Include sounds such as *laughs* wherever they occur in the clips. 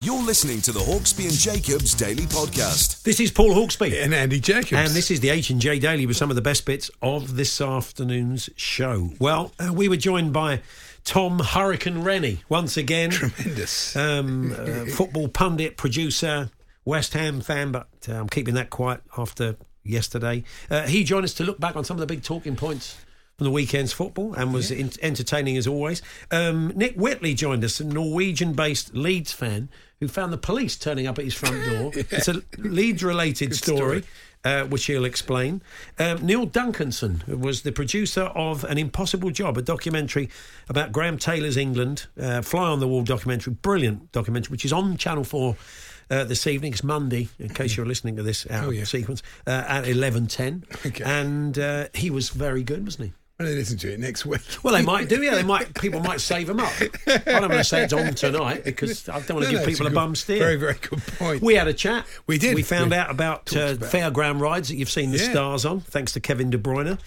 You're listening to the Hawksbee and Jacobs Daily Podcast. This is Paul Hawksbee. And Andy Jacobs. And this is the H and J Daily with some of the best bits of this afternoon's show. Well, uh, we were joined by Tom Hurricane Rennie once again. Tremendous. Um, uh, football pundit, producer, West Ham fan, but uh, I'm keeping that quiet after yesterday. Uh, he joined us to look back on some of the big talking points from the weekend's football and was in- entertaining as always. Um, Nick Whitley joined us, a Norwegian based Leeds fan who found the police turning up at his front door. *laughs* It's a Leeds related story. story. Uh, which he'll explain. Um, Neil Duncanson was the producer of An Impossible Job, a documentary about Graham Taylor's England, uh, fly on the wall documentary, brilliant documentary, which is on Channel 4 uh, this evening. It's Monday, in case you're listening to this out Oh, yeah. sequence, uh, at 11.10. *laughs* Okay. And uh, he was very good, wasn't he? They listen to it next week. Well, they might do, yeah. They might. People might save them up. I don't want to say it's on tonight because I don't want to No, give no, people a, good- bum steer. Very, very good point. We had a chat. We did. We found We out about, uh, about- fairground rides that you've seen the Yeah. stars on, thanks to Kevin De Bruyne.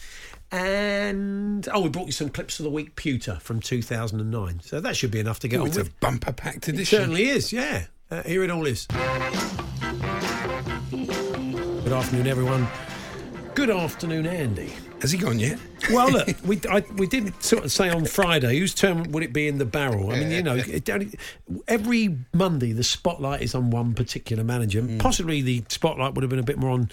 And oh, we brought you some clips of the week pewter from 2009. So that should be enough to get Oh, on it's a bumper packed It edition. certainly is. Yeah. Uh, here it all is. Good afternoon, everyone. Good afternoon, Andy. Has he gone yet? *laughs* Well, look, we I, we did sort of say on Friday whose turn would it be in the barrel? I mean, you know, every Monday the spotlight is on one particular manager. Mm. Possibly the spotlight would have been a bit more on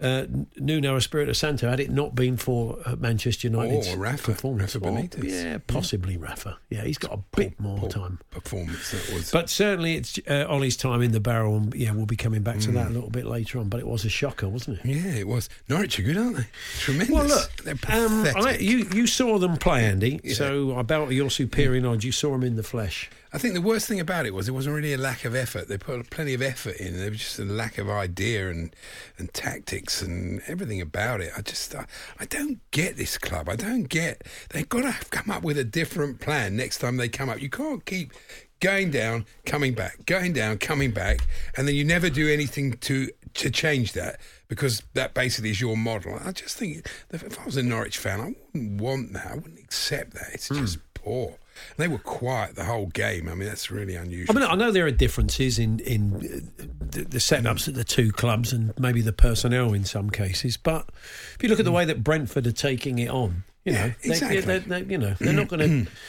uh, Nuno Espirito Santo had it not been for uh, Manchester United's Or Rafa, performance. Rafa Or- yeah, possibly Rafa. Yeah, he's got a bit more Poor time. Performance that was. But certainly, it's uh, Ollie's time in the barrel, and yeah, we'll be coming back to that Mm. a little bit later on. But it was a shocker, wasn't it? yeah, it was. Norwich are good, aren't they? Tremendous. Well, look, They're um. I, you you saw them play, Andy. Yeah. So I bow to your superior knowledge. You saw them in the flesh. I think the worst thing about it was it wasn't really a lack of effort. They put plenty of effort in. There was just a lack of idea and and tactics and everything about it. I just I, I don't get this club. I don't get. They've got to come up with a different plan next time they come up. You can't keep going down, coming back, going down, coming back, and then you never do anything to to change that because that basically is your model. I just think if I was a Norwich fan, I wouldn't want that. I wouldn't accept that. It's hmm. just poor. They were quiet the whole game. I mean, that's really unusual. I mean, I know there are differences in in uh, the, the setups at the two clubs and maybe the personnel in some cases. But if you look at the way that Brentford are taking it on, you know, Yeah, they, exactly. they, they, you know, they're not going to. *clears throat*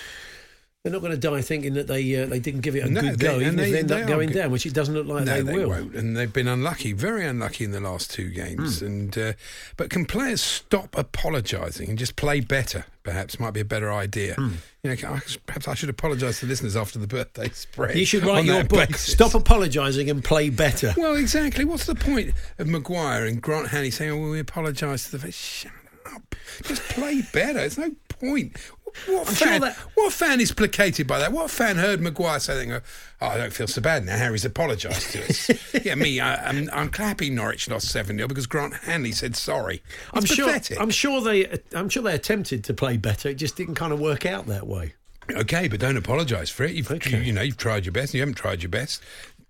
They're not going to die thinking that they uh, they didn't give it a No, good they- go, and even if they- they end they up going good. down, which it doesn't look like no, they, they, will. won't, and they've been unlucky, very unlucky in the last two games. Hmm. And uh, but can players stop apologising and just play better? Perhaps might be a better idea. Hmm. You know, I, perhaps I should apologise to listeners after the birthday *laughs* spread. You should write your book. basis. Stop apologising and play better. *laughs* Well, exactly. What's the point of Maguire and Grant Hanley saying, "Oh, well, we apologise to the." Shut up. Just play better. There's no point. What I'm sure fan? that- What fan is placated by that? What fan heard Maguire say, "Oh, I don't feel so bad now. Harry's apologised to us." *laughs* yeah, me. I, I'm, I'm happy Norwich lost seven 0 because Grant Hanley said sorry. I'm It's sure. I'm sure they. I'm sure they attempted to play better. It just didn't kind of work out that way. Okay, but don't apologise for it. You've Okay. you, you know you've tried your best. and You haven't tried your best.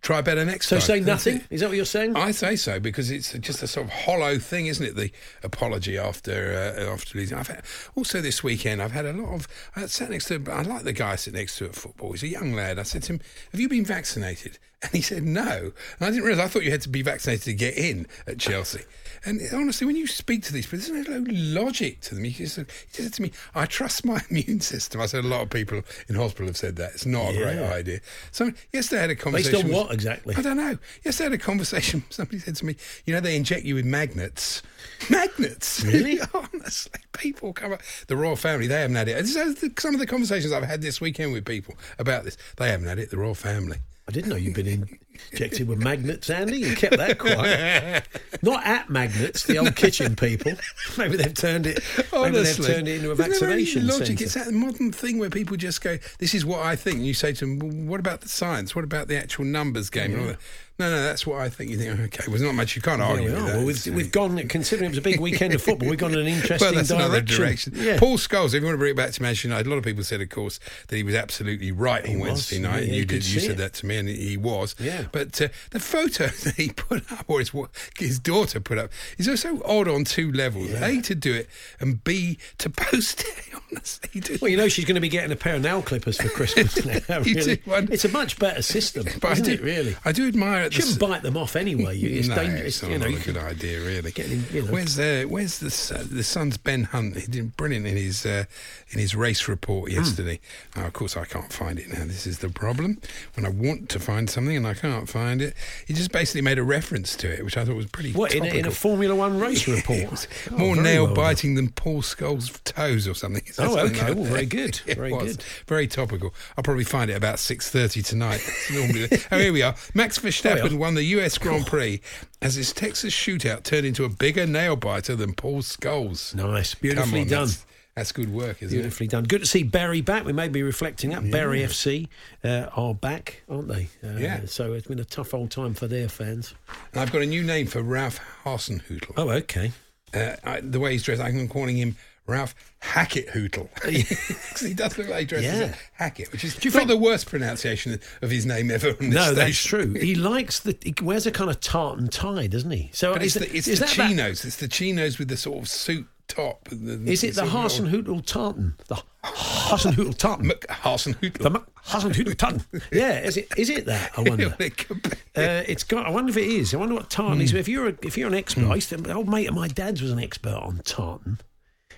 Try better next So time. say That's nothing. Is that what you're saying? I say so because it's just a sort of hollow thing, isn't it? The apology after uh, after losing. I've had, also this weekend I've had a lot of. I sat next to. I like the guy I sit next to at football. He's a young lad. I said to him, "Have you been vaccinated?" *laughs* And he said, "No." And I didn't realise. I thought you had to be vaccinated to get in at Chelsea. And honestly, when you speak to these people, there's no logic to them. He just, he said to me, "I trust my *laughs* immune system." I said, "A lot of people in hospital have said that. It's not a great idea." So yesterday I had a Based conversation. on with- what exactly? I don't know. Yesterday I had a conversation. *laughs* Somebody said to me, "You know, they inject you with magnets. *laughs* Magnets, Really? Honestly, people come up. The royal family, they haven't had it. And so the- Some of the conversations I've had this weekend with people about this, they haven't had it. The royal family. I didn't know you'd been injected with magnets, Andy. You kept that quiet. Not at magnets, the old kitchen people. *laughs* Maybe they've turned it. Honestly, Maybe they've turned it into a Isn't there any vaccination logic. centre. It's that modern thing where people just go, "This is what I think." And you say to them, well, "What about the science? What about the actual numbers game?" And all that. No, no, that's what I think. You think, okay, well, there's not much you can't argue we with that. Well, we've, we've gone, considering it was a big weekend of football, we've gone in an *laughs* interesting well, that's direction. another direction. Yeah. Paul Scholes, if you want to bring it back to Manchester United, a lot of people said, of course, that he was absolutely right He on was. Wednesday night. yeah, you you did. You said it. that to me, and he was. Yeah. But uh, the photo *laughs* that he put up, or his, his daughter put up, is so odd on two levels: a to do it, and b to post *laughs* it. Honestly. Well, you know she's going to be getting a pair of nail clippers for Christmas now. Really. It's a much better system, But isn't I do, it? Really, I do admire you shouldn't bite them off anyway. You, it's *laughs* no, dangerous. It's not you know, a good idea, really. You know. Where's uh, where's the the son's Ben Hunt? He did brilliant in his uh, in his race report Hmm. yesterday. Now, of course, I can't find it now. This is the problem. When I want to find something and I can't find it, he just basically made a reference to it, which I thought was pretty. what in a, in a. Formula One race *laughs* report? Oh, more nail well done. biting than Paul Scholes' toes or something. Oh, something okay. like Well, very good. *laughs* Very good. Very topical. I'll probably find it about six thirty tonight. Normally. oh, here we are. Max Verstappen Yeah. won the U.S. Grand Prix as his Texas shootout turned into a bigger nail biter than Paul Scholes. Nice, beautifully on, done. That's, that's good work, isn't Beautifully done. Good to see Barry back. We may be reflecting that. Barry FC uh, are back, aren't they? Uh, Yeah. So it's been a tough old time for their fans. And I've got a new name for Ralph Hasenhüttl. Oh, okay. Uh, I, the way he's dressed, I'm calling him Ralph Hackett Hootle. *laughs* 'Cause he does look like he dresses Yeah. as Hackett, which is Do you not think- the worst pronunciation of his name ever. No, that's true. He likes the. He wears a kind of tartan tie, doesn't he? So But it's the, it's is the that that- chinos. It's the chinos with the sort of suit top. The, Is it the Hasenhüttl tartan? The Hasenhüttl tartan. Hasenhüttl. The tartan. Yeah, is it? Is it that? I wonder. *laughs* uh, it's got. I wonder if it is. I wonder what tartan Hmm. is. If you're a, if you're an expert, I used to, an old mate of my dad's was an expert on tartan.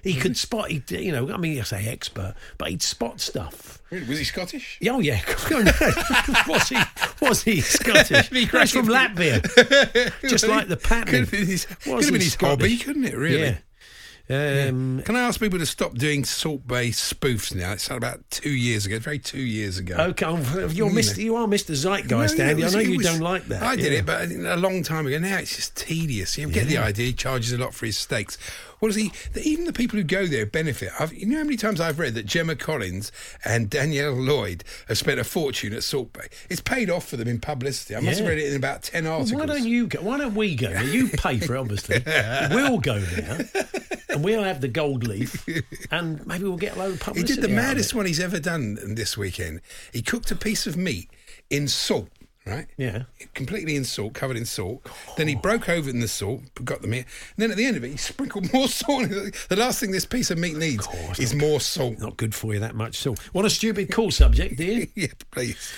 He could spot. He, you know, I mean, I say expert, but he'd spot stuff. Really? Was he Scottish? Oh yeah, *laughs* was he? Was he Scottish? *laughs* He's from Latvia, *laughs* just like the Could pattern. have been his, could have been his hobby, couldn't it? Really. Yeah. Um, Can I ask people to stop doing Salt Bae spoofs now? It's about two years ago, very two years ago. Okay, oh, you're You Mr. You are Mr. Zeitgeist, No, Andy. was- I know you was- don't like that. I did yeah. it, but a long time ago. Now it's just tedious. You get the idea. He charges a lot for his steaks. What is he? Even the people who go there benefit. I've, you know how many times I've read that Gemma Collins and Danielle Lloyd have spent a fortune at Salt Bae. It's paid off for them in publicity. I must have read it in about ten Well, articles. why don't you go? Why don't we go? Now, you pay for it, obviously. *laughs* we'll go there, and we'll have the gold leaf, and maybe we'll get a load of publicity. He did the maddest one he's ever done this weekend. He cooked a piece of meat in salt, right? Yeah. Completely in salt, covered in salt. Then he broke over in the salt, got the meat. And then at the end of it, he sprinkled *laughs* more salt. The last thing this piece of meat needs is more salt. Not good for you that much. salt. what a stupid, cool subject, dear. *laughs* yeah, please.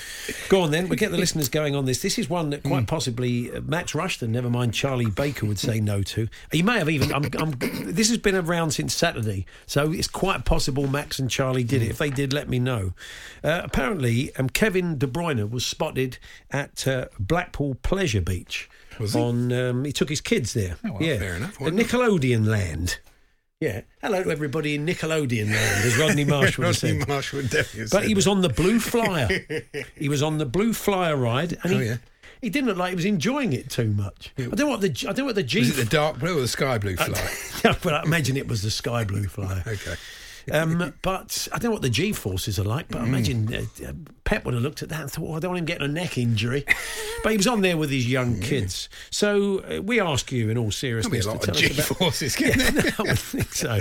Go on then. We'll get the listeners going on this. This is one that Hmm. quite possibly uh, Max Rushton, never mind Charlie Baker, would say no to. He may have even. I'm, I'm, this has been around since Saturday, so it's quite possible Max and Charlie did Hmm. it. If they did, let me know. Uh, apparently, um, Kevin De Bruyne was spotted at uh, Blackpool Pleasure Beach. Was he? On, um, he took his kids there. Oh, well, yeah, fair enough. The? Nickelodeon land. Yeah. Hello to everybody in Nickelodeon land, as Rodney *laughs* Marsh would Rodney. Marsh would definitely But he was that. on the Blue *laughs* Flyer. he was on the Blue Flyer ride, and Oh, he, yeah. he didn't look like he was enjoying it too much. I don't know what the I don't know what the G. Was it the dark blue or the sky blue flyer? *laughs* no, but I imagine it was the Sky Blue Flyer. okay. Um, but I don't know what the G forces are like. But I imagine uh, Pep would have looked at that and thought, "Oh, I don't want him getting a neck injury." *laughs* but he was on there with his young kids. So uh, we ask you, in all There'll be a seriousness, lot to of tell G us about forces. getting *laughs* there. I would think so.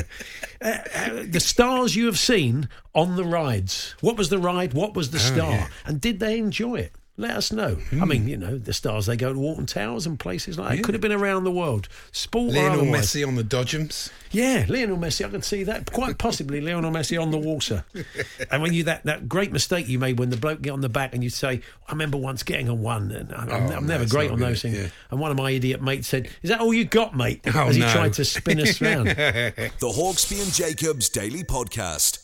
Uh, uh, the stars you have seen on the rides. What was the ride? What was the star? yeah. And did they enjoy it? Let us know. I mean, hmm. you know, the stars they go to Alton Towers and places like that. Could have been around the world. Sport or Lionel otherwise. Messi on the Dodgems. Yeah, Lionel Messi. I can see that. Quite possibly Lionel Messi on the water. *laughs* and when you that, that great mistake you made when the bloke get on the back and you say, "I remember once getting on one," and I'm, I'm Oh, never great not on those things. yeah. And one of my idiot mates said, "Is that all you got, mate?" Oh, As he no. tried to spin us *laughs* round. The Hawksbee and Jacobs Daily Podcast.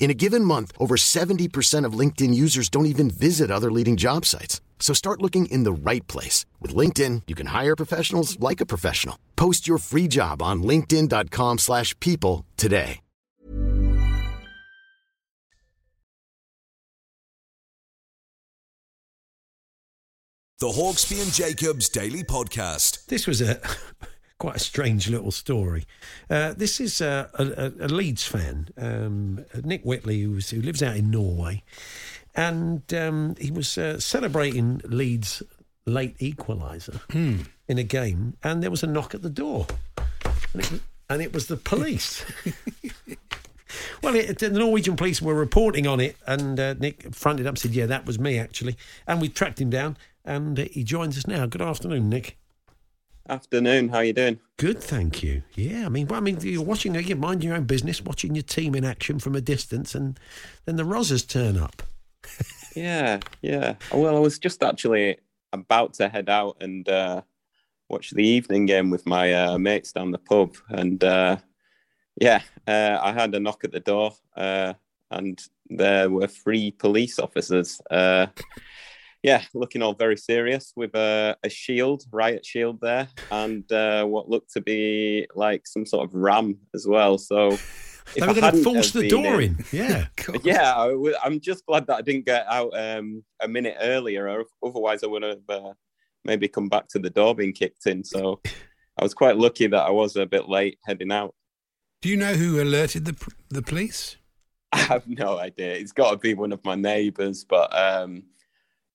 In a given month, over 70% of LinkedIn users don't even visit other leading job sites. So start looking in the right place. With LinkedIn, you can hire professionals like a professional. Post your free job on linkedin.com/people slash people today. The Hawksbee and Jacobs Daily Podcast. This was a quite a strange little story. Uh, this is uh, a, a, Leeds fan, um, Nick Whitley, who, was, who lives out in Norway, and um, he was uh, celebrating Leeds' late equaliser in a game, and there was a knock at the door, and it was, and it was the police. *laughs* Well, it, the Norwegian police were reporting on it, and uh, Nick fronted up and said, "Yeah, that was me actually." And we tracked him down, and uh, he joins us now. Good afternoon, Nick. Afternoon. How are you doing? Good, thank you. Yeah, I mean, well, I mean, you're watching, you're minding your own business, watching your team in action from a distance, and then the Rozzers turn up. *laughs* Yeah, yeah. Well, I was just actually about to head out and uh, watch the evening game with my uh, mates down the pub, and uh, yeah, uh, I had a knock at the door, uh, and there were three police officers. Yeah, looking all very serious with a, a shield, riot shield there, and uh, what looked to be like some sort of ram as well. So. *laughs* They were going to force the door in. Yeah. *laughs* yeah, I, am just glad that I didn't get out um, a minute earlier. Otherwise, I would have uh, maybe come back to the door being kicked in. So I was quite lucky that I was a bit late heading out. Do you know who alerted the the police? *laughs* I have no idea. It's got to be one of my neighbours, but um,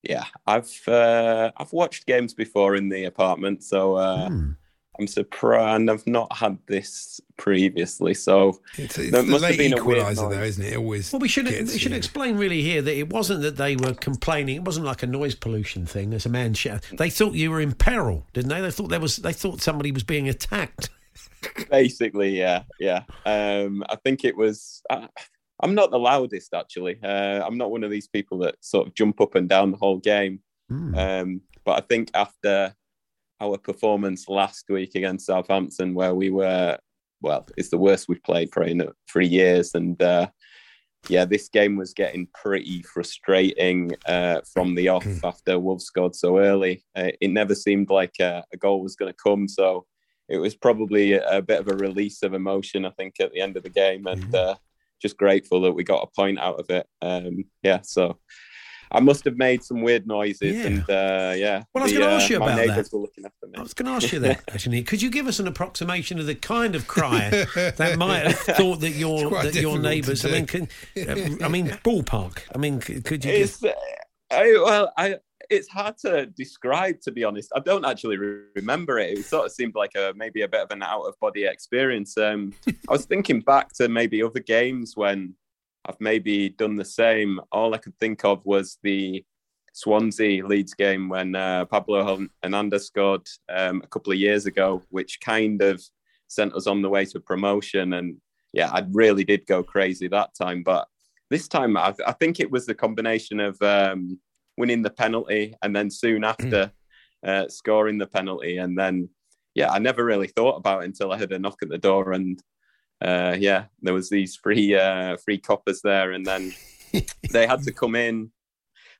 yeah, I've uh, I've watched games before in the apartment, so uh, Hmm. I'm surprised. I've not had this previously, so It's, it's There the must have late been a weird equaliser, though, isn't it? It always. Well, we should gets we should you. explain really here that it wasn't that they were complaining. It wasn't like a noise pollution thing. As a man shout, they thought you were in peril, didn't they? They thought there was. They thought somebody was being attacked. *laughs* basically yeah yeah um i think it was I, i'm not the loudest actually. Uh, i'm not one of these people that sort of jump up and down the whole game. Hmm. um but i think after our performance last week against southampton where we were well it's the worst we've played for in three years. And uh yeah, this game was getting pretty frustrating uh, from the off after Wolves scored so early. Uh, it never seemed like a, a goal was going to come, so it was probably a, a bit of a release of emotion, I think, at the end of the game, and uh, just grateful that we got a point out of it. Um, yeah, so I must have made some weird noises, Yeah. and uh, yeah. Well, I was gonna uh, ask you my about neighbours that. were looking after me. I was going to ask you that *laughs* actually. Could you give us an approximation of the kind of cry that might have *laughs* thought that your that your neighbours? I mean, can, uh, I mean, ballpark. I mean, could you? Give, It's, uh, I, well, I it's hard to describe, to be honest. I don't actually re- remember it. It sort of seemed like a maybe a bit of an out of body experience. Um, I was thinking back to maybe other games when I've maybe done the same. All I could think of was the Swansea Leeds game when uh, Pablo Hernandez scored um, a couple of years ago, which kind of sent us on the way to promotion. And yeah, I really did go crazy that time. But this time, I, I think it was the combination of um, winning the penalty and then soon Mm. after uh, scoring the penalty. And then, yeah, I never really thought about it until I heard a knock at the door. And uh, yeah, there was these three uh, three coppers there, and then *laughs* they had to come in.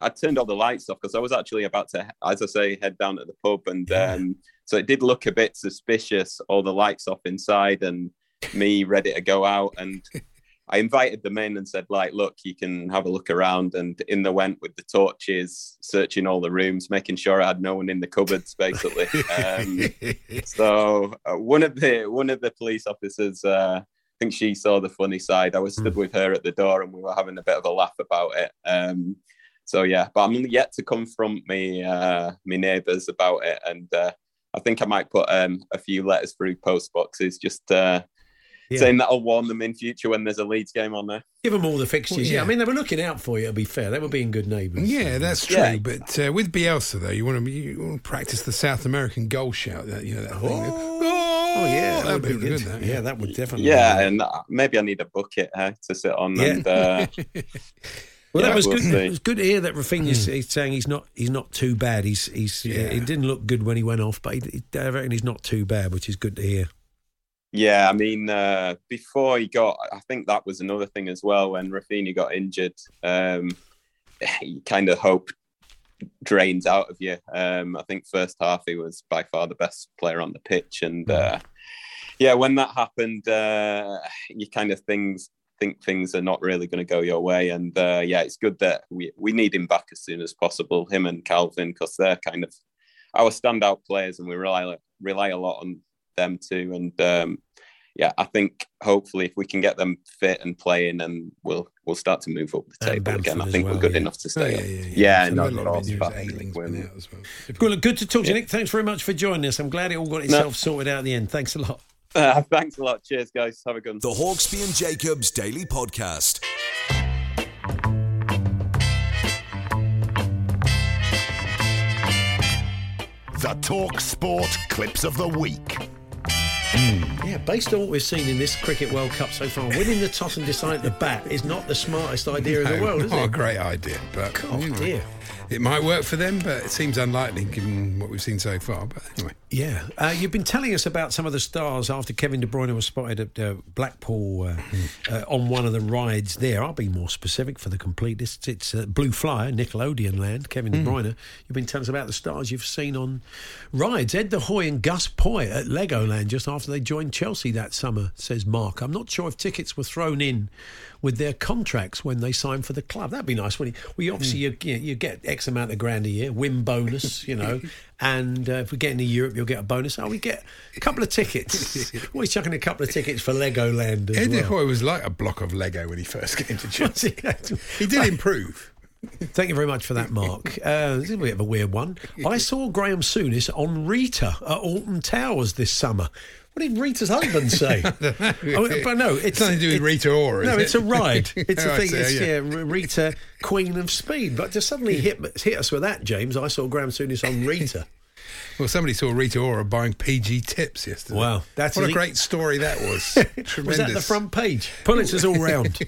I turned all the lights off because I was actually about to, as I say, head down to the pub, and um, so it did look a bit suspicious. All the lights off inside, and me ready to go out, and *laughs* I invited them in and said, like, look, you can have a look around, and in they went with the torches, searching all the rooms, making sure I had no one in the cupboards, basically. *laughs* um, so uh, one of the one of the police officers. Uh, I think she saw the funny side. I was stood with her at the door, and we were having a bit of a laugh about it. Um, so yeah, but I'm yet to confront me uh, my neighbours about it, and uh, I think I might put um, a few letters through post boxes, just uh, Yeah. saying that I'll warn them in future when there's a Leeds game on there. Give them all the fixtures. Well, yeah. yeah. I mean, they were looking out for you. To be fair, they were being good neighbours. Yeah, that's true. Yeah. But uh, with Bielsa, though, you want to you want to practice the South American goal shout. That you know that thing. Oh, yeah, that would be good. good. That, yeah, that would definitely. Yeah, be and uh, maybe I need a bucket uh, to sit on. Yeah. And uh, *laughs* Well, Yeah, that was we'll good. see. It was good to hear that Raphinha's he's saying he's not he's not too bad. He's he's Yeah. it didn't look good when he went off, but he, he, I reckon he's not too bad, which is good to hear. Yeah, I mean, uh, before he got, I think that was another thing as well. When Raphinha got injured, um, you kind of hope drains out of you. Um, I think first half he was by far the best player on the pitch, and uh, yeah, when that happened, uh, you kind of things think things are not really going to go your way. And uh, yeah, it's good that we we need him back as soon as possible, him and Kalvin, because they're kind of our standout players, and we rely rely a lot on them too. And um, yeah, I think hopefully if we can get them fit and playing, and we'll we'll start to move up the table again. I think well, we're good yeah. enough to Oh, stay. yeah, yeah, yeah. yeah, So no, a lot of Ross, injuries. Patrick, Ayling's we're- been as well. Good, good to talk to you, Nick. Thanks very much for joining us. I'm glad it all got itself sorted out at the end. Thanks a lot. Uh, *laughs* thanks a lot. Cheers, guys. Have a good one. The Hawksbee and Jacobs Daily Podcast. The Talk Sport Clips of the Week. Hmm. Yeah, based on what we've seen in this Cricket World Cup so far, winning the toss and deciding to bat is not the smartest idea in the world, is not a great idea, but God, know, dear. It might work for them. But it seems unlikely given what we've seen so far. But anyway, Yeah, uh, you've been telling us about some of the stars after Kevin De Bruyne was spotted at uh, Blackpool uh, uh, on one of the rides there. I'll be more specific for the completeness. It's uh, Blue Flyer, Nickelodeon land. Kevin De Bruyne. You've been telling us about the stars you've seen on rides. Ed De Goey and Gus Poyet at Legoland just after they joined Chelsea that summer. Says Mark. I'm not sure if tickets were thrown in with their contracts when they signed for the club. That'd be nice. When you, well, you obviously you, you, you get X amount of grand a year, win bonus, you know, *laughs* and uh, if we get into Europe, you'll get a bonus. Oh, we get a couple of tickets. *laughs* Always chucking a couple of tickets for Legoland as Eddie well. Hoy was like a block of Lego when he first came to *laughs* Chelsea. he did improve. Thank you very much for that, Mark. Uh, this is a bit of a weird one. I saw Graham Souness on Rita at Alton Towers this summer. What did Rita's husband say? *laughs* Oh, but no, it's Nothing to do with it- Rita Ora. No, is it's a ride. *laughs* It's Oh, a I thing. see, It's, yeah. yeah, Rita, Queen of Speed. But to suddenly hit hit us with that, James, I saw Graham Souness on Rita. *laughs* Well, somebody saw Rita Ora buying PG tips yesterday. Wow, that's what a great story that was. Tremendous. Was that the front page? Pulitzer's all round.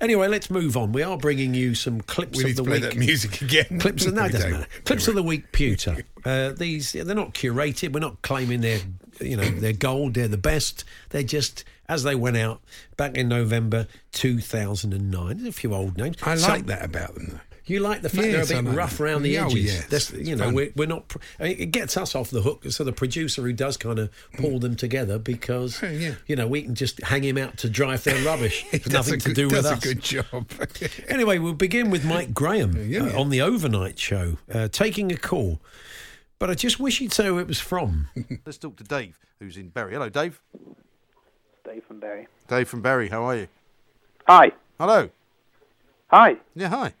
anyway, let's move on. We are bringing you some clips We of need the to play week. that music again. Clips of no, doesn't matter. Clips of the week, pewter. Uh, these they're not curated. We're not claiming they're you know they're gold. They're the best. They're just as they went out back in November 2009. There's a few old names. I Some- like that about them, though. You like the fact Yes, they're a bit like rough that. around the Yeah, oh, edges. yes, That's, you know, we're, we're not. I mean, it gets us off the hook. So the producer who does kind of pull them together because Oh, yeah. you know we can just hang him out to dry if they're rubbish. *laughs* Nothing to good- do with does us. a good job. *laughs* Anyway, we'll begin with Mike Graham Yeah, uh, on the overnight show, uh, taking a call. But I just wish he'd say who it was from. *laughs* Let's talk to Dave, who's in Bury. Hello, Dave. Dave from Barry. Dave from Bury. How are you? Hi. Hello. Hi. Yeah, hi.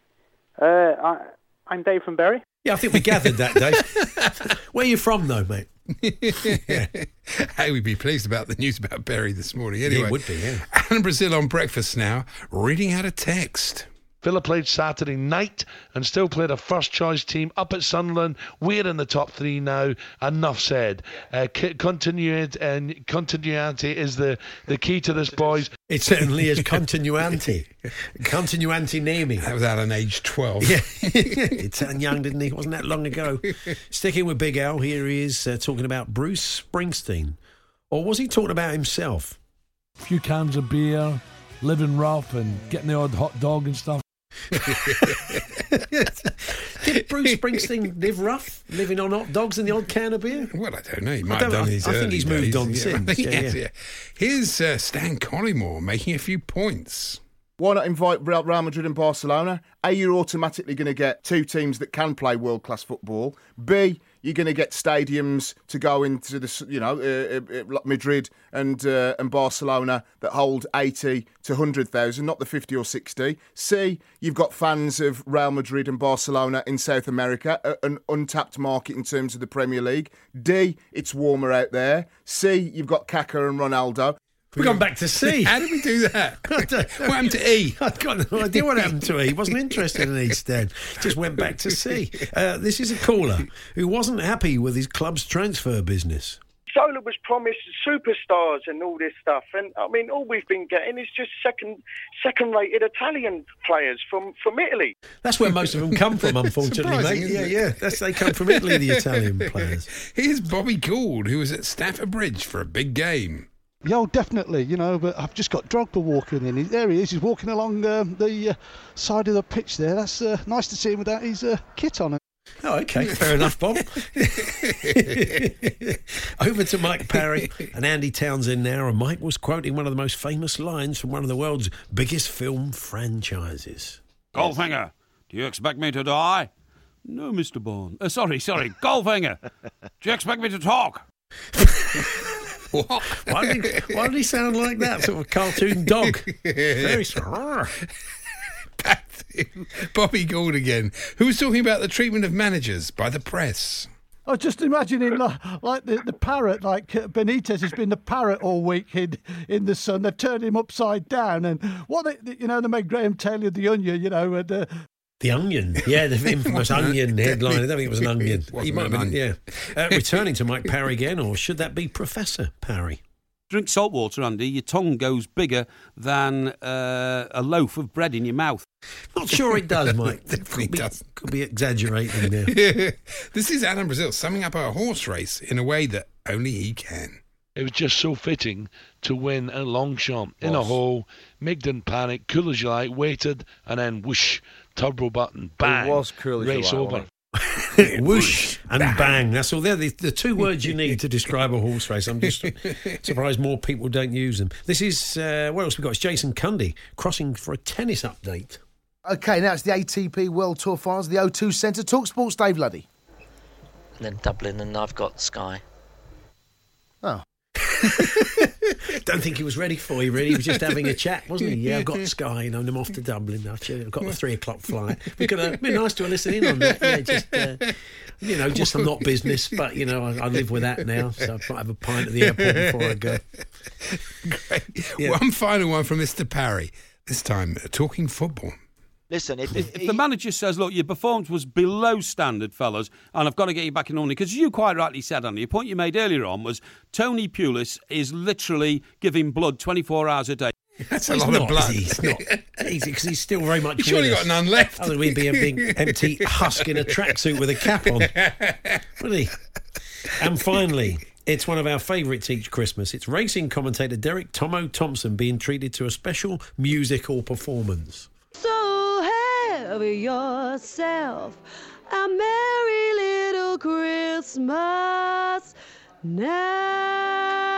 Uh, I, I'm Dave from Barry. Yeah, I think we gathered that, Dave. *laughs* Where are you from, though, mate? *laughs* Hey, we'd be pleased about the news about Berry this morning. Anyway, it would be, yeah. Alan Brazil on breakfast now, reading out a text. Villa played Saturday night and still played a first choice team up at Sunderland. We're in the top three now. Enough said. Uh, c- continuity and continuity is the, the key to this, boys. It certainly is continuity. *laughs* continuity naming. That was Alan, age 12. Yeah, *laughs* he turned young, didn't he? Wasn't that long ago? Sticking with Big Al, here he is uh, talking about Bruce Springsteen. Or was he talking about himself? A few cans of beer, living rough, and getting the odd hot dog and stuff. *laughs* Did Bruce Springsteen live rough, living on hot dogs and the odd can of beer? Well, I don't know. He might have done I- his I think early he's moved days. on Yeah, since. I *laughs* Yeah, yeah. yeah. Here's uh, Stan Collymore making a few points. Why not invite Real Real Madrid and Barcelona? A, you're automatically going to get two teams that can play world class football. B, you're going to get stadiums to go into the, you know, uh, uh, like Madrid and uh, and Barcelona that hold 80 to 100,000, not the 50 or 60. C, you've got fans of Real Madrid and Barcelona in South America, an untapped market in terms of the Premier League. D, it's warmer out there. C, you've got Kaká and Ronaldo. We've gone back to C. How did we do that? *laughs* what happened to E? *laughs* I've got no idea what happened to E. Wasn't interested in East End. Just went back to C. *laughs* Uh, this is a caller who wasn't happy with his club's transfer business. Zola was promised superstars and all this stuff, and I mean, all we've been getting is just second, second-rated Italian players from from Italy. That's where most of them come from, unfortunately, mate. Yeah, it? yeah. That's they come from Italy, the Italian players. Here's Bobby Gould, who was at Stamford Bridge for a big game. Yeah, oh, definitely. You know, but I've just got Drogba walking in. He- There he is. He's walking along um, the uh, side of the pitch there. That's uh, nice to see him without his uh, kit on. Him. Oh, okay. *laughs* Fair enough, Bob. *laughs* Over to Mike Parry and Andy Townsend now. And Mike was quoting one of the most famous lines from one of the world's biggest film franchises. Goldfinger, do you expect me to die? No, Mr. Bond. Uh, sorry, sorry. *laughs* Goldfinger, do you expect me to talk? Why did, he, why did he sound like that? *laughs* Sort of cartoon dog. *laughs* Very strong. Bobby Gould again, who was talking about the treatment of managers by the press. I was just imagining like, like the, the parrot, like uh, Benitez has been the parrot all week in, in the sun. They've turned him upside down, and what they, you know, they made Graham Taylor the Onion, you know, and uh, The Onion. Yeah, the *laughs* infamous Onion *laughs* headline. I don't think it was an onion. He might have been, onion. yeah. *laughs* Uh, returning to Mike Parry again, or should that be Professor Parry? Drink salt water, Andy. Your tongue goes bigger than uh, a loaf of bread in your mouth. Not sure it does, Mike. Definitely could be, does. Could be exaggerating there. this is Alan Brazil summing up a horse race in a way that only he can. It was just so fitting to win a long shot in a hole. Mick didn't panic, cool as you like, waited, and then whoosh, turbo button, bang. was cool as race like, over. *laughs* Whoosh and bang. That's all. They're the, the two *laughs* words you need to describe a horse race. I'm just *laughs* surprised more people don't use them. This is, uh, what else we got? It's Jason Cundy crossing for a tennis update. Okay, now it's the ATP World Tour Finals, the O2 Centre. Talk Sports, Dave Luddy. And then Dublin, and I've got Sky. Oh. *laughs* Don't think he was ready for you, really. He was just having a chat, wasn't he? Yeah, I've got Sky and I'm off to Dublin. I've got the three o'clock flight. We could have been nice to listen in on that. Yeah, just, uh, you know, just not business, but, you know, I, I live with that now. So I might have a pint at the airport before I go. *laughs* One final one from Mr. Parry. This time, uh, talking football. Listen, if, if, if the manager says, look, your performance was below standard, fellas, and I've got to get you back in order, because you quite rightly said, Andy, a point you made earlier on was Tony Pulis is literally giving blood 24 hours a day. *laughs* That's Well, a lot not, of blood. He's not. *laughs* He's, because he's still very much. He's surely got none left. Otherwise, he'd be a big *laughs* empty husk in a tracksuit with a cap on, would he? And finally, it's one of our favourites each Christmas. It's racing commentator Derek Tomo Thompson being treated to a special musical performance. So have yourself a merry little Christmas now.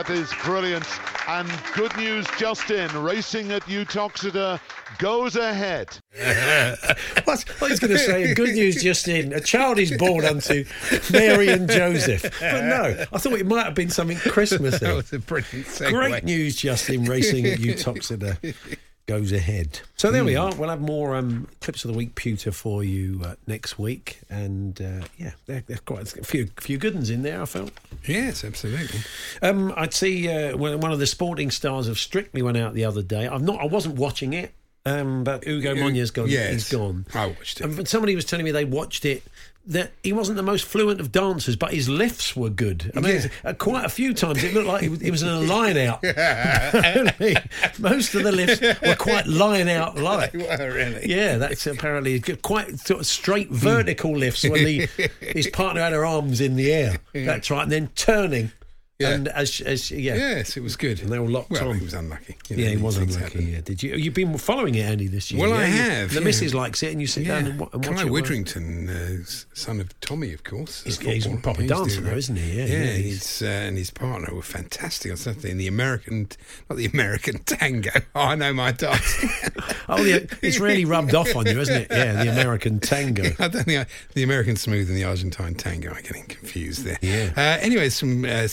That is brilliant. And good news Justin. Racing at Uttoxeter goes ahead. *laughs* What's, what he's going to say? Good news Justin. A child is born unto Mary and Joseph. But no, I thought it might have been something Christmassy. *laughs* That was a brilliant segue. Great news Justin. racing at Uttoxeter. Goes ahead. So there we are. We'll have more um, clips of the week pewter for you uh, next week, and uh, yeah, there, there's quite a few few good ones in there. I felt. Yes, absolutely. Um, I'd see uh, one of the sporting stars of Strictly went out the other day. I've not. I wasn't watching it. Um, but Ugo U- Monye's gone. yes. He's gone. I watched it. Um, but somebody was telling me they watched it. That he wasn't the most fluent of dancers, but his lifts were good. I mean, Yeah. uh, quite a few times it looked like he was, he was in a line out. *laughs* *laughs* Most of the lifts were quite line out *laughs* like. Really? Yeah, that's apparently quite sort of straight vertical lifts when the, his partner had her arms in the air. That's right, and then turning. Yeah. And as, as yeah, Yes, it was good. and they all locked Well, on. he was unlucky. You know, yeah, he was unlucky. happen. Yeah, did you? You've been following it, Andy, this year. Well, yeah? I You- have. The yeah. missus likes it, and you sit down and, and watch Clive it. Widdrington, uh, son of Tommy, of course. He's- he's a proper dancer though, isn't he? Yeah, yeah. yeah, he's, uh, and his partner were fantastic on Saturday in the American, not the American *laughs* tango. Oh, I know my dance. *laughs* Oh, yeah, it's *laughs* really rubbed off on you, isn't it? Yeah, the American tango. I don't think I, the American smooth and the Argentine tango. I'm getting confused there. Yeah. Uh, anyway, some uh,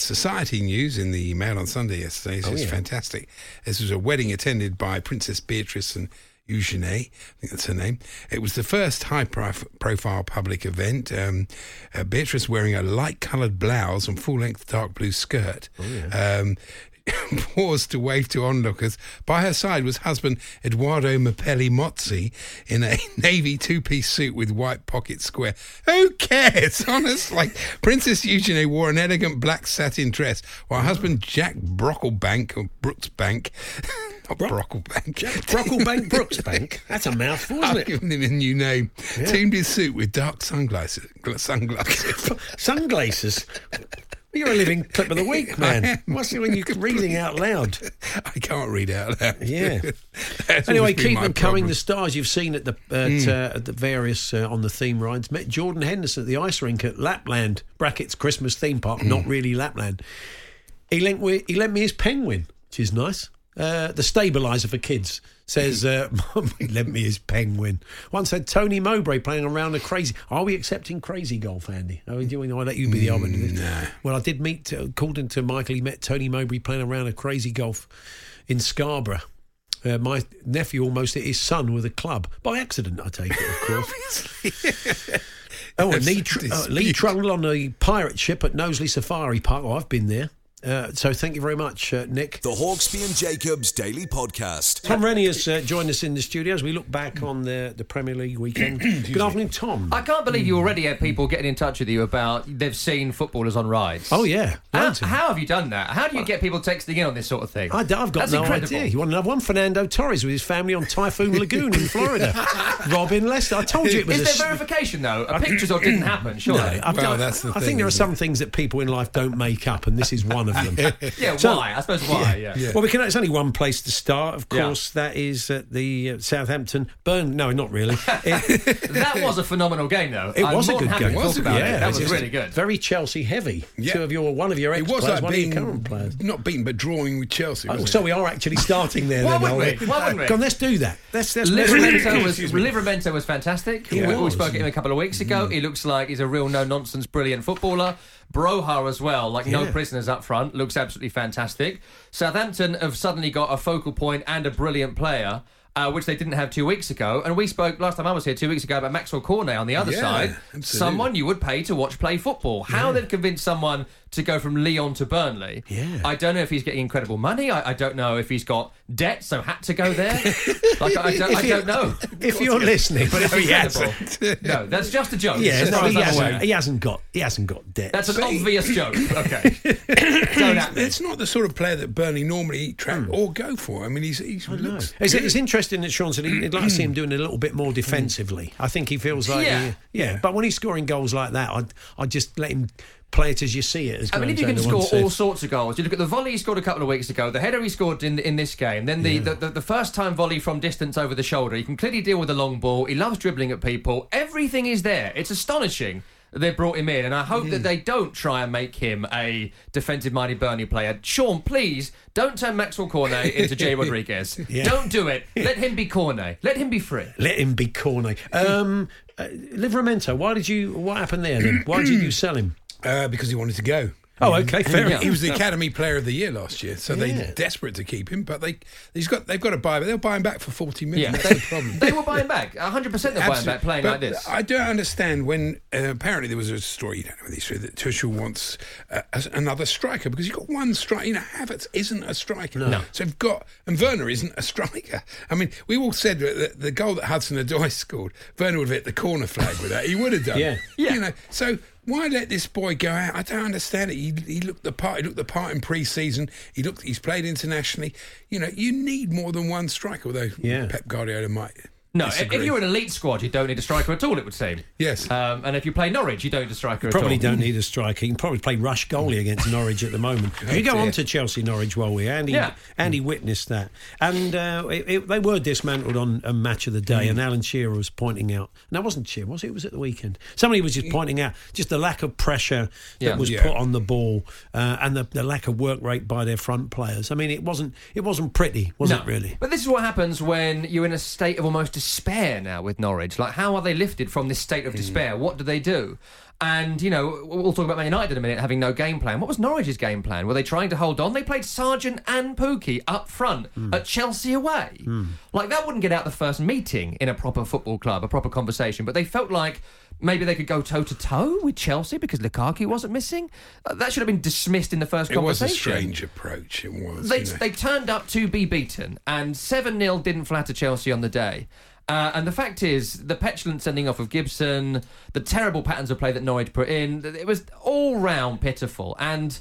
society news in the Mail on Sunday yesterday. This Oh, is yeah. fantastic. This was a wedding attended by Princess Beatrice and Eugenie. I think that's her name. It was the first high prof- profile public event. Um, uh, Beatrice wearing a light coloured blouse and full length dark blue skirt. Oh, Um, *laughs* paused to wave to onlookers. By her side was husband Eduardo Mapelli Mozzi in a *laughs* navy two piece suit with white pocket square. Who cares? *laughs* Honestly. Princess Eugenie wore an elegant black satin dress, while husband Jack Brocklebank, or Brooksbank, not Brocklebank. Brocklebank Brooksbank. That's a mouthful, isn't I've it? given him a new name. Yeah. Teamed his suit with dark sunglasses. Sunglasses. Sunglasses. You're a living clip of the week, *laughs* man. What's it when you're reading out loud? *laughs* I can't read out loud. Yeah. *laughs* Anyway, keep them coming. The stars you've seen at the at, Mm. uh, at the various uh, on the theme rides. Met Jordan Henderson at the ice rink at Lapland brackets Christmas theme park. Not Mm. really Lapland. He lent he lent me his penguin, which is nice. Uh, the stabilizer for kids says uh, *laughs* he lent me his penguin. Once had Tony Mowbray playing around a crazy. Are we accepting crazy golf, Andy? Are we doing? I'll let you be the arbiter. of no. Well, I did meet, uh, called into Michael. He met Tony Mowbray playing around a crazy golf in Scarborough. Uh, my nephew almost hit his son with a club by accident. I take it, of course. oh, and Lee, *laughs* Tr- uh, Lee Trundle on a pirate ship at Knowsley Safari Park. Oh, I've been there. Uh, so thank you very much, uh, Nick. The Hawksbee and Jacobs Daily Podcast. Tom Rennie has uh, joined us in the studio as we look back on the, the Premier League weekend. *clears throat* Good afternoon, Tom. I can't believe you already had people getting in touch with you about they've seen footballers on rides. Oh, yeah. How, Loads of them. how have you done that? How do you get people texting in on this sort of thing? I, have got That's no incredible. idea. You want another one? Fernando Torres with his family on Typhoon Lagoon in Florida. *laughs* Robin Lester. I told you it was Is a there s- verification though? A pictures of didn't happen, surely. No, I've done- I think there are some things that people in life don't make up, and this is one of them. *laughs* Yeah, why? I suppose why, yeah. Well, we can. It's only one place to start, of Yeah. course. That is at the uh, Southampton Burn. No, not really. *laughs* It, *laughs* that was a phenomenal game, though. it I'm was a good game. to talk about it. That was it's really good. Very Chelsea heavy. Yeah. Two of your, one of your ex players, like one being of your current players. not beaten but drawing with Chelsea. Oh, so it? we are actually starting there. Why then, wouldn't we? Why wouldn't we? Go on, let's do that. Let's let's Livramento was Excuse me. Livramento was fantastic. He we, we spoke at him a couple of weeks ago. He looks like he's a real no nonsense, brilliant footballer. Broja as well, like no prisoners up front, looks absolutely fantastic. Southampton have suddenly got a focal point and a brilliant player. Uh, which they didn't have two weeks ago, and we spoke last time I was here two weeks ago about Maxwell Cornet on the other Yeah, side. absolutely. Someone you would pay to watch play football. How they'd convince someone to go from Lyon to Burnley? Yeah. I don't know if he's getting incredible money. I, I don't know if he's got debt, so had to go there. *laughs* like I, don't, I don't know. If you're listening, But it's no, he hasn't. No, that's just a joke. Yeah, no, he hasn't. He hasn't got. He hasn't got debt. That's an But he- obvious joke. *coughs* Okay. *coughs* Don't at me. It's not the sort of player that Burnley normally track hmm. or go for. I mean, he's, he's looks. It's, it's interesting that Sean said he- he'd like to see him *coughs* doing a little bit more defensively. I think he feels like, Yeah. yeah, yeah. But when he's scoring goals like that, I'd, I'd just let him play it as you see it. As I mean, if you can score all sorts of goals, you look at the volley he scored a couple of weeks ago, the header he scored in in this game, then the, the, the, the first time volley from distance over the shoulder. He can clearly deal with the long ball. He loves dribbling at people. Everything is there. It's astonishing. that They brought him in, and I hope Mm. that they don't try and make him a defensive-minded Burnley player. Sean, please don't turn Maxwell Cornet *laughs* into Jay Rodriguez. Yeah. Don't do it. Let him be Cornet. Let him be free. Let him be Cornet. Um, uh, Livramento, why did you? What happened there then? Why did you *clears throat* sell him? Uh, because he wanted to go. Oh, okay, fair enough. He was the Academy Player of the Year last year, so Yeah. they're desperate to keep him. But they, he's got, they've got to buy. but They'll buy him back for forty million. Yeah. That's the problem. They were buying back. 100% they're buying back playing But like this. I don't understand when uh, apparently there was a story, you don't know this, that Tuchel wants uh, as- another striker because you've got one striker. You know, Havertz isn't a striker. No. So you've got, and Werner isn't a striker. I mean, we all said that the goal that Hudson Odoi scored, Werner would have hit the corner flag with that. He would have done. Yeah. yeah. You know, so why let this boy go out? I don't understand it. He, he looked the part. He looked the part in pre-season. He looked. He's played internationally. You know, you need more than one striker. Although Yeah. Pep Guardiola might. No, if disagree. you're an elite squad, you don't need a striker at all, it would seem. Yes. Um, and if you play Norwich, you don't need a striker Probably at all. don't need a striker. You can probably play rush goalie against *laughs* Norwich at the moment. Oh, you go on to Chelsea Norwich while we Andy Yeah. Andy witnessed that, and uh, it, it- they were dismantled on a match of the day. Mm. And Alan Shearer was pointing out. No, it wasn't Shearer. Was it? It was at the weekend. Somebody was just pointing out just the lack of pressure that Yeah. was Yeah. put on the ball uh, and the, the lack of work rate by their front players. I mean, it wasn't it wasn't pretty, was no. it? Really? But this is what happens when you're in a state of almost despair now with Norwich. Like, how are they lifted from this state of Mm. despair? What do they do? And, you know, we'll talk about Man United in a minute having no game plan. What was Norwich's game plan? Were they trying to hold on? They played Sargent and Pukki up front Mm. at Chelsea away. Like, that wouldn't get out the first meeting in a proper football club, a proper conversation. But they felt like maybe they could go toe to toe with Chelsea because Lukaku wasn't missing. Uh, that should have been dismissed in the first It was a strange approach. It was. They, you know. they turned up to be beaten, and 7 0 didn't flatter Chelsea on the day. Uh, and the fact is, the petulant sending off of Gibson, the terrible patterns of play that Norwich put in, it was all round pitiful. And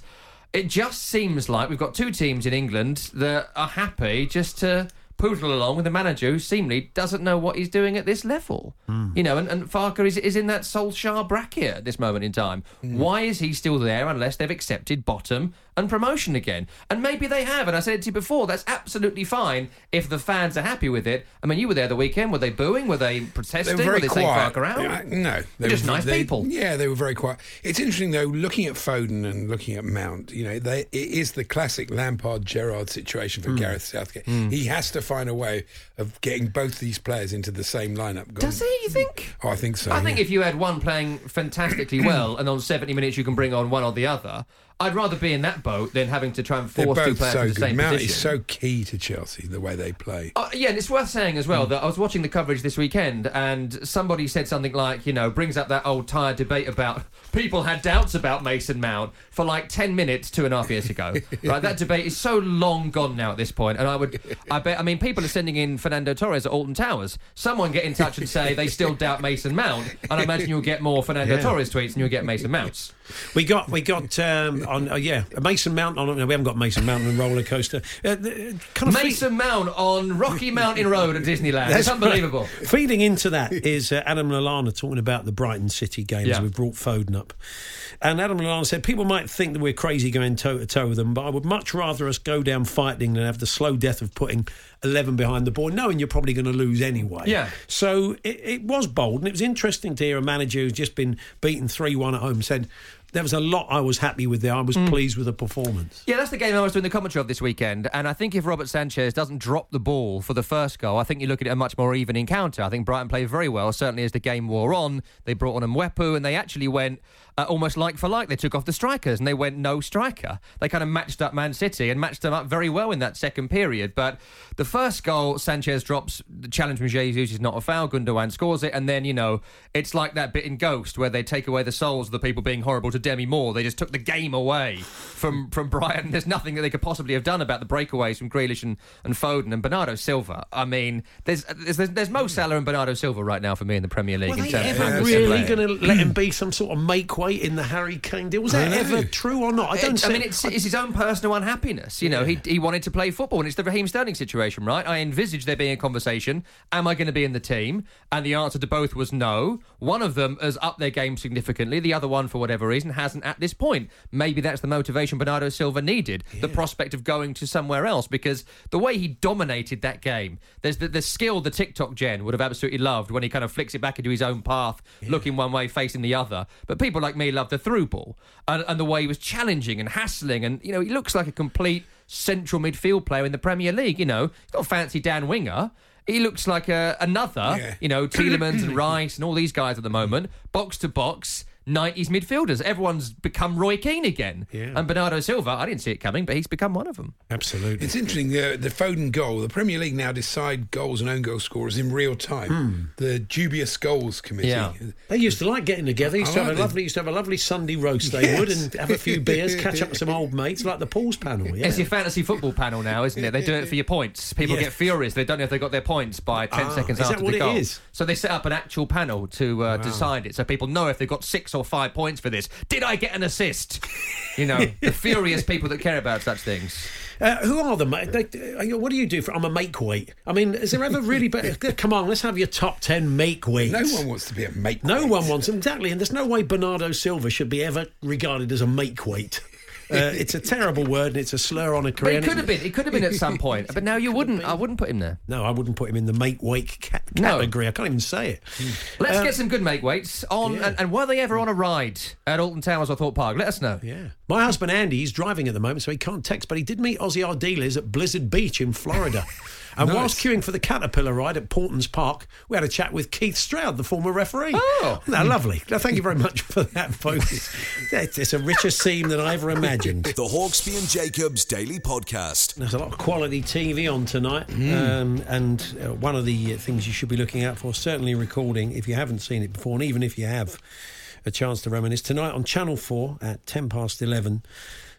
it just seems like we've got two teams in England that are happy just to poodle along with a manager who seemingly doesn't know what he's doing at this level. Hmm. You know, and, and Farke is, is in that Solskjaer bracket at this moment in time. Hmm. Why is he still there unless they've accepted bottom and promotion again? And maybe they have, and I said it to you before, that's absolutely fine if the fans are happy with it. I mean, you were there the weekend. Were they booing? Were they protesting? They were very they saying quiet. Farke out? Yeah, no, They're just were- nice they- people. Yeah, they were very quiet. It's interesting though, looking at Foden and looking at Mount. You know, they, it is the classic Lampard Gerrard situation for hmm. Gareth Southgate. Hmm. He has to find a way of getting both these players into the same lineup. Does he, you think? Oh, I think so. I think if you had one playing fantastically well and on 70 minutes you can bring on one or the other, I'd rather be in that boat than having to try and force two players so in the good. same Mount position. is so key to Chelsea the way they play. Uh, yeah, and it's worth saying as Mm. well that I was watching the coverage this weekend, and somebody said something like, you know, brings up that old tired debate about *laughs* people had doubts about Mason Mount for like ten minutes two and a half years ago. *laughs* right, that debate is so long gone now at this point, and I would, I bet, I mean, people are sending in Fernando Torres at Alton Towers. Someone get in touch and say they still doubt Mason Mount, and I imagine you'll get more Fernando Yeah. Torres tweets than you'll get Mason Mounts. We got we got um, on uh, yeah Mason Mount on. No, we haven't got Mason Mount on roller coaster. Uh, the- kind of fe- Mason Mount on Rocky Mountain Road at Disneyland. That's it's unbelievable. right. Feeding into that is uh, Adam Lallana talking about the Brighton City games. Yeah. We've brought Foden up. And Adam Lallana said, People might think that we're crazy going toe to toe with them, but I would much rather us go down fighting than have the slow death of putting 11 behind the ball, knowing you're probably going to lose anyway. Yeah. So it, it was bold, and it was interesting to hear a manager who's just been beaten 3 1 at home said, There was a lot I was happy with there. I was pleased with the performance. Yeah, that's the game I was doing the commentary of this weekend. And I think if Robert Sanchez doesn't drop the ball for the first goal, I think you look at it a much more even encounter. I think Brighton played very well, certainly as the game wore on. They brought on a Mwepu and they actually went uh, almost like for like. They took off the strikers and they went no striker. They kind of matched up Man City and matched them up very well in that second period. But the first goal, Sanchez drops the challenge from Jesus is not a foul. Gundogan scores it. And then, you know, it's like that bit in Ghost where they take away the souls of the people being horrible to Demi Moore. They just took the game away from, from Brighton. There's nothing that they could possibly have done about the breakaways from Grealish and, and Foden and Bernardo Silva. I mean, there's, there's, there's Mo hmm. Salah and Bernardo Silva right now for me in the Premier League. Were they ever how really going to let him be some sort of make weight in the Harry Kane deal? Was that ever true or not? I don't. It's- I mean, it's, it's his own personal unhappiness. You know, he, he wanted to play football, and it's the Raheem Sterling situation, right? I envisaged there being a conversation. Am I going to be in the team? And the answer to both was no. One of them has upped their game significantly. The other one, for whatever reason, hasn't at this point. Maybe that's the motivation Bernardo Silva needed. The prospect of going to somewhere else, because the way he dominated that game, there's the, the skill the TikTok gen would have absolutely loved when he kind of flicks it back into his own path, looking one way, facing the other. But people like me love the through ball and, and the way he was challenging and hassling. And, you know, he looks like a complete central midfield player in the Premier League. You know, he's not a fancy Dan Winger. He looks like a, another, Yeah. you know, Tielemans *coughs* and Rice and all these guys at the moment, box to box. 90s midfielders. Everyone's become Roy Keane again. Yeah. And Bernardo Silva, I didn't see it coming, but he's become one of them. Absolutely. It's interesting. The, the Foden goal. The Premier League now decide goals and own goal scorers in real time. Hmm. The dubious goals committee. Yeah. They used to like getting together. Used to have a lovely, used to have a lovely Sunday roast. They would, and have a few beers, *laughs* catch up with some old mates, like the Pools panel. Yeah. It's your fantasy football panel now, isn't it? They do it for your points. People Yeah. get furious. They don't know if they got their points by 10 Ah, seconds is that after what the goal. is? So they set up an actual panel to uh, decide it, so people know if they've got six or five points for this. Did I get an assist? You know, the *laughs* furious people that care about such things. Uh, who are the mate? Uh, what do you do for? I'm a make weight. I mean, is there ever really? But *laughs* come on, let's have your top ten make weights. No one wants to be a make. No one wants exactly, and there's no way Bernardo Silva should be ever regarded as a make weight. Uh, *laughs* it's a terrible word, and it's a slur on a But career. it could have been. It could have been at some point. But now you wouldn't. I wouldn't put him there. No, I wouldn't put him in the make weight ca- No. category. I can't even say it. Let's Uh, get some good make weights on. And, and were they ever on a ride at Alton Towers or Thorpe Park? Let us know. Yeah. My husband Andy, he's driving at the moment, so he can't text, but he did meet Ossie Ardiles at Blizzard Beach in Florida. *laughs* And whilst queuing for the Caterpillar ride at Paultons Park, we had a chat with Keith Stroud, the former referee. Oh, no, lovely. No, thank you very much for that, folks. it's, it's a richer scene than I ever imagined. The Hawksbee and Jacobs Daily Podcast. There's a lot of quality TV on tonight, um, and uh, one of the uh, things you should be looking out for, certainly recording if you haven't seen it before, and even if you have a chance to reminisce, tonight on Channel 4 at 10 past 11.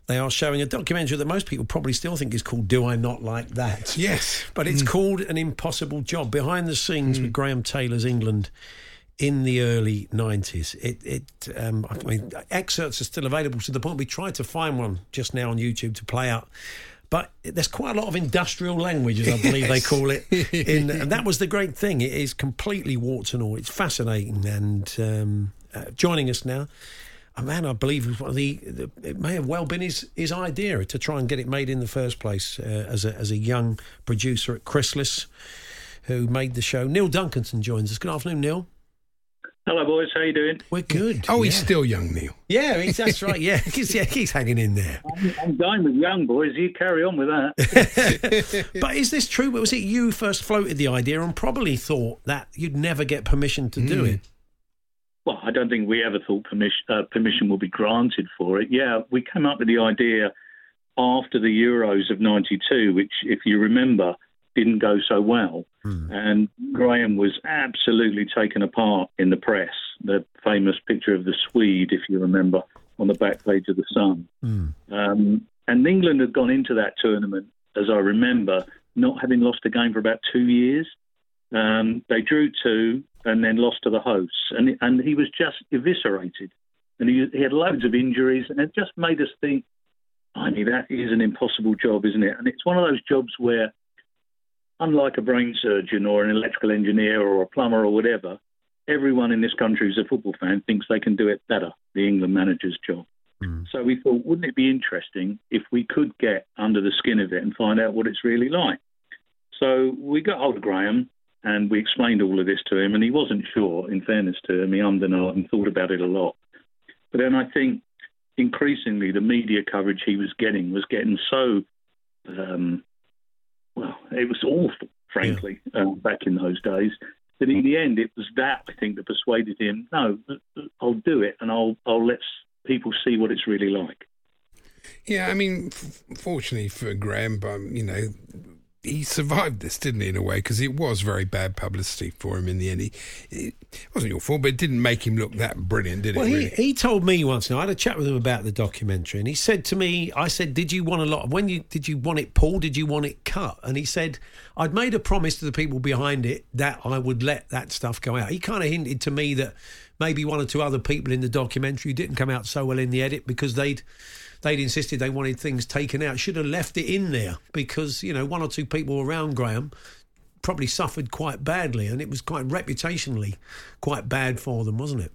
They are showing a documentary that most people probably still think is called Do I Not Like That? Yes. But it's called An Impossible Job Behind the Scenes with Graham Taylor's England in the early 90s. It, it um, I mean, excerpts are still available to the point we tried to find one just now on YouTube to play out. But there's quite a lot of industrial language, as I *laughs* believe they call it. In, *laughs* and that was the great thing. It is completely warts and all. It's fascinating. And um, uh, joining us now, a man I believe was one of the, the. It may have well been his, his idea to try and get it made in the first place uh, as, a, as a young producer at Chrysalis who made the show. Neil Duncanson joins us. Good afternoon, Neil. Hello, boys. How you doing? We're good. Oh, he's still young, Neil. Yeah, he's, that's right. Yeah, *laughs* he's, yeah, he's hanging in there. I'm, I'm going with young boys. You carry on with that. *laughs* But is this true? Was it you first floated the idea and probably thought that you'd never get permission to do it? Well, I don't think we ever thought permission uh, permission would be granted for it. Yeah, we came up with the idea after the Euros of '92, which, if you remember, didn't go so well. And Graham was absolutely taken apart in the press. The famous picture of the Swede, if you remember, on the back page of the Sun. Um, and England had gone into that tournament, as I remember, not having lost a game for about two years. Um, they drew two and then lost to the hosts, and and he was just eviscerated, and he, he had loads of injuries, and it just made us think, I mean, that is an impossible job, isn't it? And it's one of those jobs where, unlike a brain surgeon or an electrical engineer or a plumber or whatever, everyone in this country who's a football fan thinks they can do it better. The England manager's job. Mm. So we thought, wouldn't it be interesting if we could get under the skin of it and find out what it's really like? So we got hold of Graham and we explained all of this to him, and he wasn't sure. In fairness to him, he ummed and ahed and thought about it a lot. But then I think increasingly the media coverage he was getting was getting so, um, well, it was awful, frankly, um, back in those days. That in the end, it was that I think that persuaded him. No, I'll do it, and I'll I'll let people see what it's really like. Yeah, I mean, f- fortunately for Graham, but you know, he survived this, didn't he, in a way? Because it was very bad publicity for him in the end. He, it wasn't your fault, but it didn't make him look that brilliant, did Well, it? he, Really? he told me once. Now I had a chat with him about the documentary, and he said to me, "I said, did you want a lot? When you did you want it pulled? Did you want it cut?" And he said, "I'd made a promise to the people behind it that I would let that stuff go out." He kind of hinted to me that maybe one or two other people in the documentary didn't come out so well in the edit because they'd they'd insisted they wanted things taken out. Should have left it in there because you know one or two people around Graham probably suffered quite badly, and it was quite reputationally quite bad for them, wasn't it?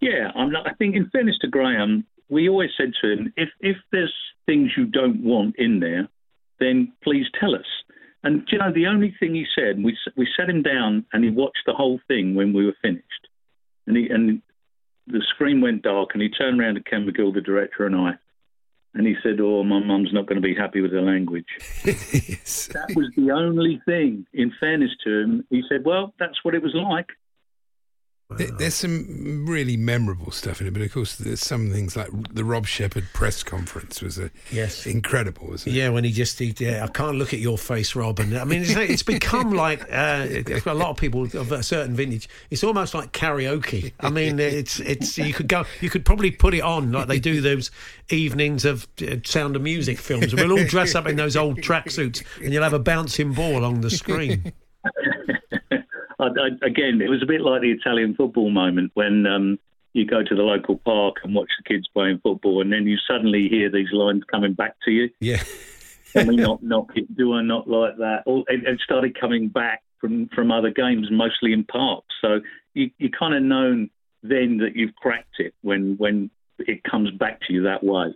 Yeah, I'm not, I think in fairness to Graham, we always said to him, if if there's things you don't want in there, then please tell us. And you know, the only thing he said, we we sat him down and he watched the whole thing when we were finished, and he and the screen went dark, and he turned around to Ken McGill, the director, and I, and he said, "Oh, my mum's not going to be happy with the language." *laughs* That was the only thing. In fairness to him, he said, "Well, that's what it was like." There- There's some really memorable stuff in it, but of course, there's some things like the Rob Shepherd press conference was a, Yes. incredible, wasn't it? Yeah, when he just, he, yeah, I can't look at your face, Rob. And I mean, it's, it's become *laughs* like uh, a lot of people of a certain vintage. It's almost like karaoke. I mean, it's it's you could go, you could probably put it on like they do those evenings of uh, Sound of Music films. We'll all dress up in those old tracksuits, and you'll have a bouncing ball on the screen. *laughs* I, I, again, it was a bit like the Italian football moment when um, you go to the local park and watch the kids playing football, and then you suddenly hear these lines coming back to you. Yeah. *laughs* Can we not knock it? Do I not like that? Or it, it started coming back from from other games, mostly in parks. So you you kind of known then that you've cracked it when when it comes back to you that way.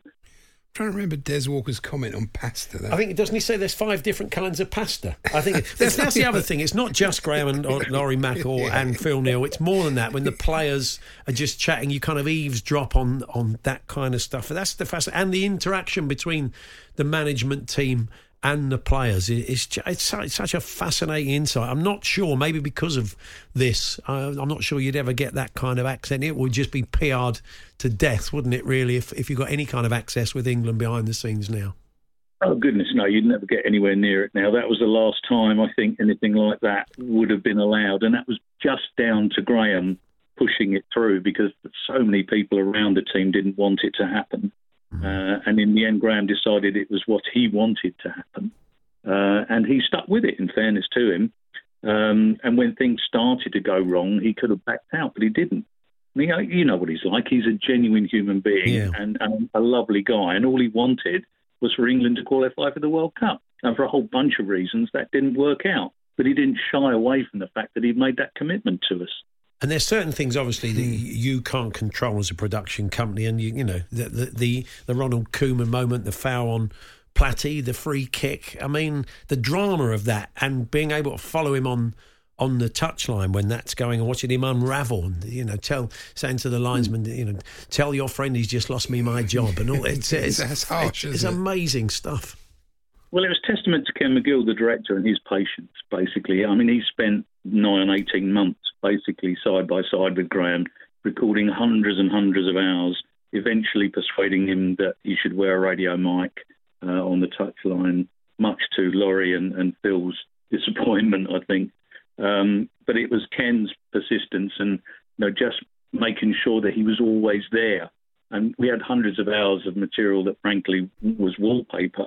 Trying to remember Des Walker's comment on pasta. That I think doesn't he say there's five different kinds of pasta? I think *laughs* that's, that's the other thing. It's not just Graham and or Lawrie Mack or and Phil Neal. It's more than that. When the players are just chatting, you kind of eavesdrop on on that kind of stuff. That's the fasc- and the interaction between the management team and the players. It's, it's, it's such a fascinating insight. I'm not sure, maybe because of this, I'm not sure you'd ever get that kind of accent. It would just be PR'd to death, wouldn't it? Really, if if you got any kind of access with England behind the scenes now. Oh goodness, no! You'd never get anywhere near it now. That was the last time I think anything like that would have been allowed, and that was just down to Graham pushing it through because so many people around the team didn't want it to happen. Uh, and in the end, Graham decided it was what he wanted to happen, uh, and he stuck with it. In fairness to him, um, and when things started to go wrong, he could have backed out, but he didn't. I mean, you know what he's like. He's a genuine human being Yeah. and, and a lovely guy, and all he wanted was for England to qualify for the World Cup. And for a whole bunch of reasons, that didn't work out. But he didn't shy away from the fact that he'd made that commitment to us. And there's certain things, obviously, that hmm. you can't control as a production company, and you, you know the the the, the Ronald Koeman moment, the foul on Platty, the free kick. I mean, the drama of that, and being able to follow him on on the touchline when that's going, and watching him unravel, and you know, tell saying to the linesman, hmm. you know, tell your friend he's just lost me my job, and all. It's *laughs* it's, That's harsh, it's, isn't it? amazing stuff. Well, it was testament to Ken McGill, the director, and his patience, basically. I mean, he spent nine, 18 months basically side by side with Graham, recording hundreds and hundreds of hours, eventually persuading him that he should wear a radio mic uh, on the touchline, much to Lawrie and, and Phil's *laughs* disappointment, I think. Um, but it was Ken's persistence and you know, just making sure that he was always there. And we had hundreds of hours of material that, frankly, was wallpaper.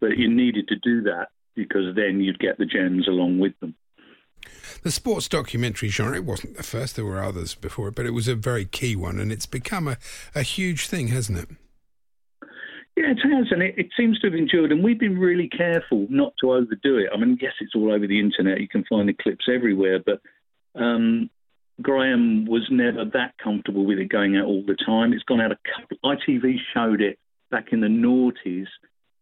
But you needed to do that because then you'd get the gems along with them. The sports documentary genre, wasn't the first, there were others before it, but it was a very key one, and it's become a, a huge thing, hasn't it? Yeah, it has, and it, it seems to have endured. And we've been really careful not to overdo it. I mean, yes, it's all over the internet. You can find the clips everywhere, but um, Graham was never that comfortable with it going out all the time. It's gone out a couple. ITV showed it back in the noughties,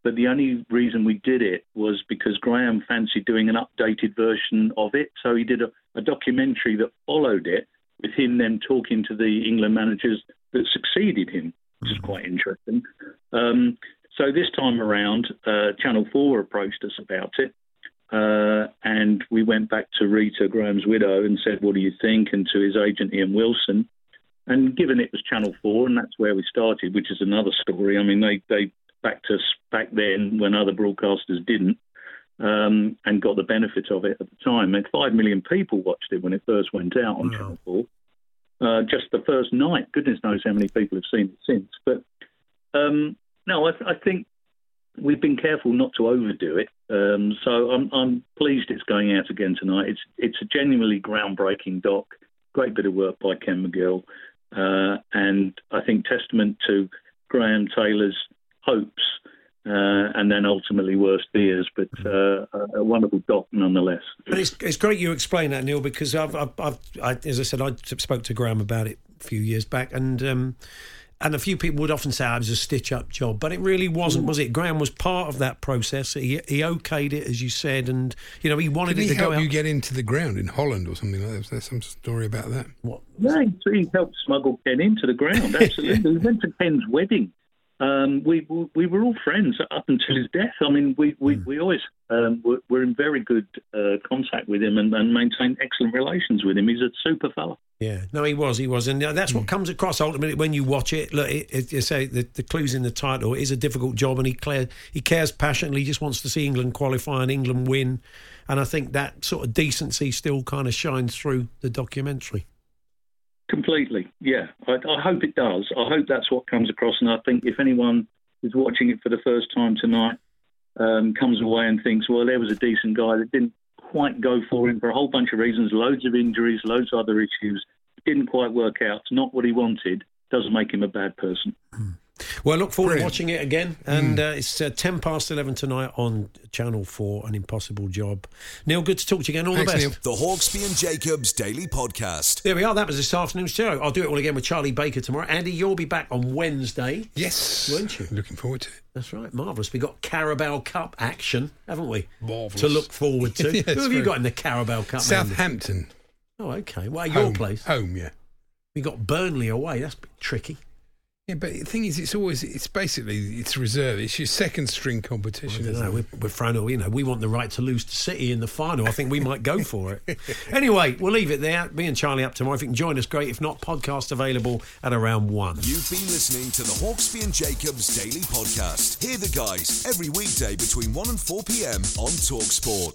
but the only reason we did it was because Graham fancied doing an updated version of it. So he did a, a documentary that followed it, with him then talking to the England managers that succeeded him, which is quite interesting. Um, so this time around, uh, Channel 4 approached us about it. Uh, and we went back to Rita, Graham's widow, and said, What do you think? And to his agent, Ian Wilson. And given it was Channel 4, and that's where we started, which is another story. I mean, they, they backed us back then when other broadcasters didn't um, and got the benefit of it at the time. And five million people watched it when it first went out on Channel 4. Uh, just the first night. Goodness knows how many people have seen it since. But um, no, I, I think we've been careful not to overdo it. Um, so I'm, I'm pleased it's going out again tonight. It's it's a genuinely groundbreaking doc. Great bit of work by Ken McGill, uh, and I think testament to Graham Taylor's hopes. Uh, and then ultimately worse fears, but uh, a a wonderful doc nonetheless. But it's, it's great you explain that, Neil, because I've, I've, I've I, as I said, I spoke to Graham about it a few years back, and um, and a few people would often say "Ah, it was a stitch up job, but it really wasn't, was it? Graham was part of that process. He, he okayed it, as you said, and you know he wanted Did it he to go help out. you get into the ground in Holland or something like that? Was there some story about that? What? Yeah, he- he helped smuggle Ken into the ground. *laughs* Absolutely, he went to Ken's wedding. Um, we we were all friends up until his death. I mean, we we, we always um, were, were in very good uh, contact with him and, and maintained excellent relations with him. He's a super fella. Yeah, no, he was, he was, and uh, that's what comes across ultimately when you watch it. Look, it, it, you say the, the clues in the title. It is a difficult job, and he clear, he cares passionately. He just wants to see England qualify and England win, and I think that sort of decency still kind of shines through the documentary. Completely, yeah. I, I hope it does. I hope that's what comes across, and I think if anyone is watching it for the first time tonight, um, comes away and thinks, well, there was a decent guy that didn't quite go for him for a whole bunch of reasons, loads of injuries, loads of other issues, didn't quite work out, not what he wanted, doesn't make him a bad person. Well, I look forward Brilliant. to watching it again, and uh, it's uh, ten past eleven tonight on Channel Four. An impossible job. Neil, good to talk to you again. All Thanks, the Neil. best. The Hawksbee and Jacobs Daily Podcast. There we are. That was this afternoon's show. I'll do it all again with Charlie Baker tomorrow. Andy, you'll be back on Wednesday. Yes, won't you? Looking forward to it. That's right. Marvellous. We've got Carabao Cup action, haven't we? Marvellous. To look forward to. *laughs* Yes, Who have you got in the Carabao Cup? Andy? Southampton. Oh, okay. Well, your Home. place. Home, yeah. We got Burnley away. That's a bit tricky. Yeah, but the thing is, it's always it's basically it's reserve. It's your second string competition. I don't know. We're, we're thrown away. You know, we want the right to lose to City in the final. I think we might go for it. *laughs* Anyway, we'll leave it there. Me and Charlie up tomorrow. If you can join us, great. If not, podcast available at around one. You've been listening to the Hawksbee and Jacobs Daily Podcast. Hear the guys every weekday between 1 and 4 p.m. on Talksport.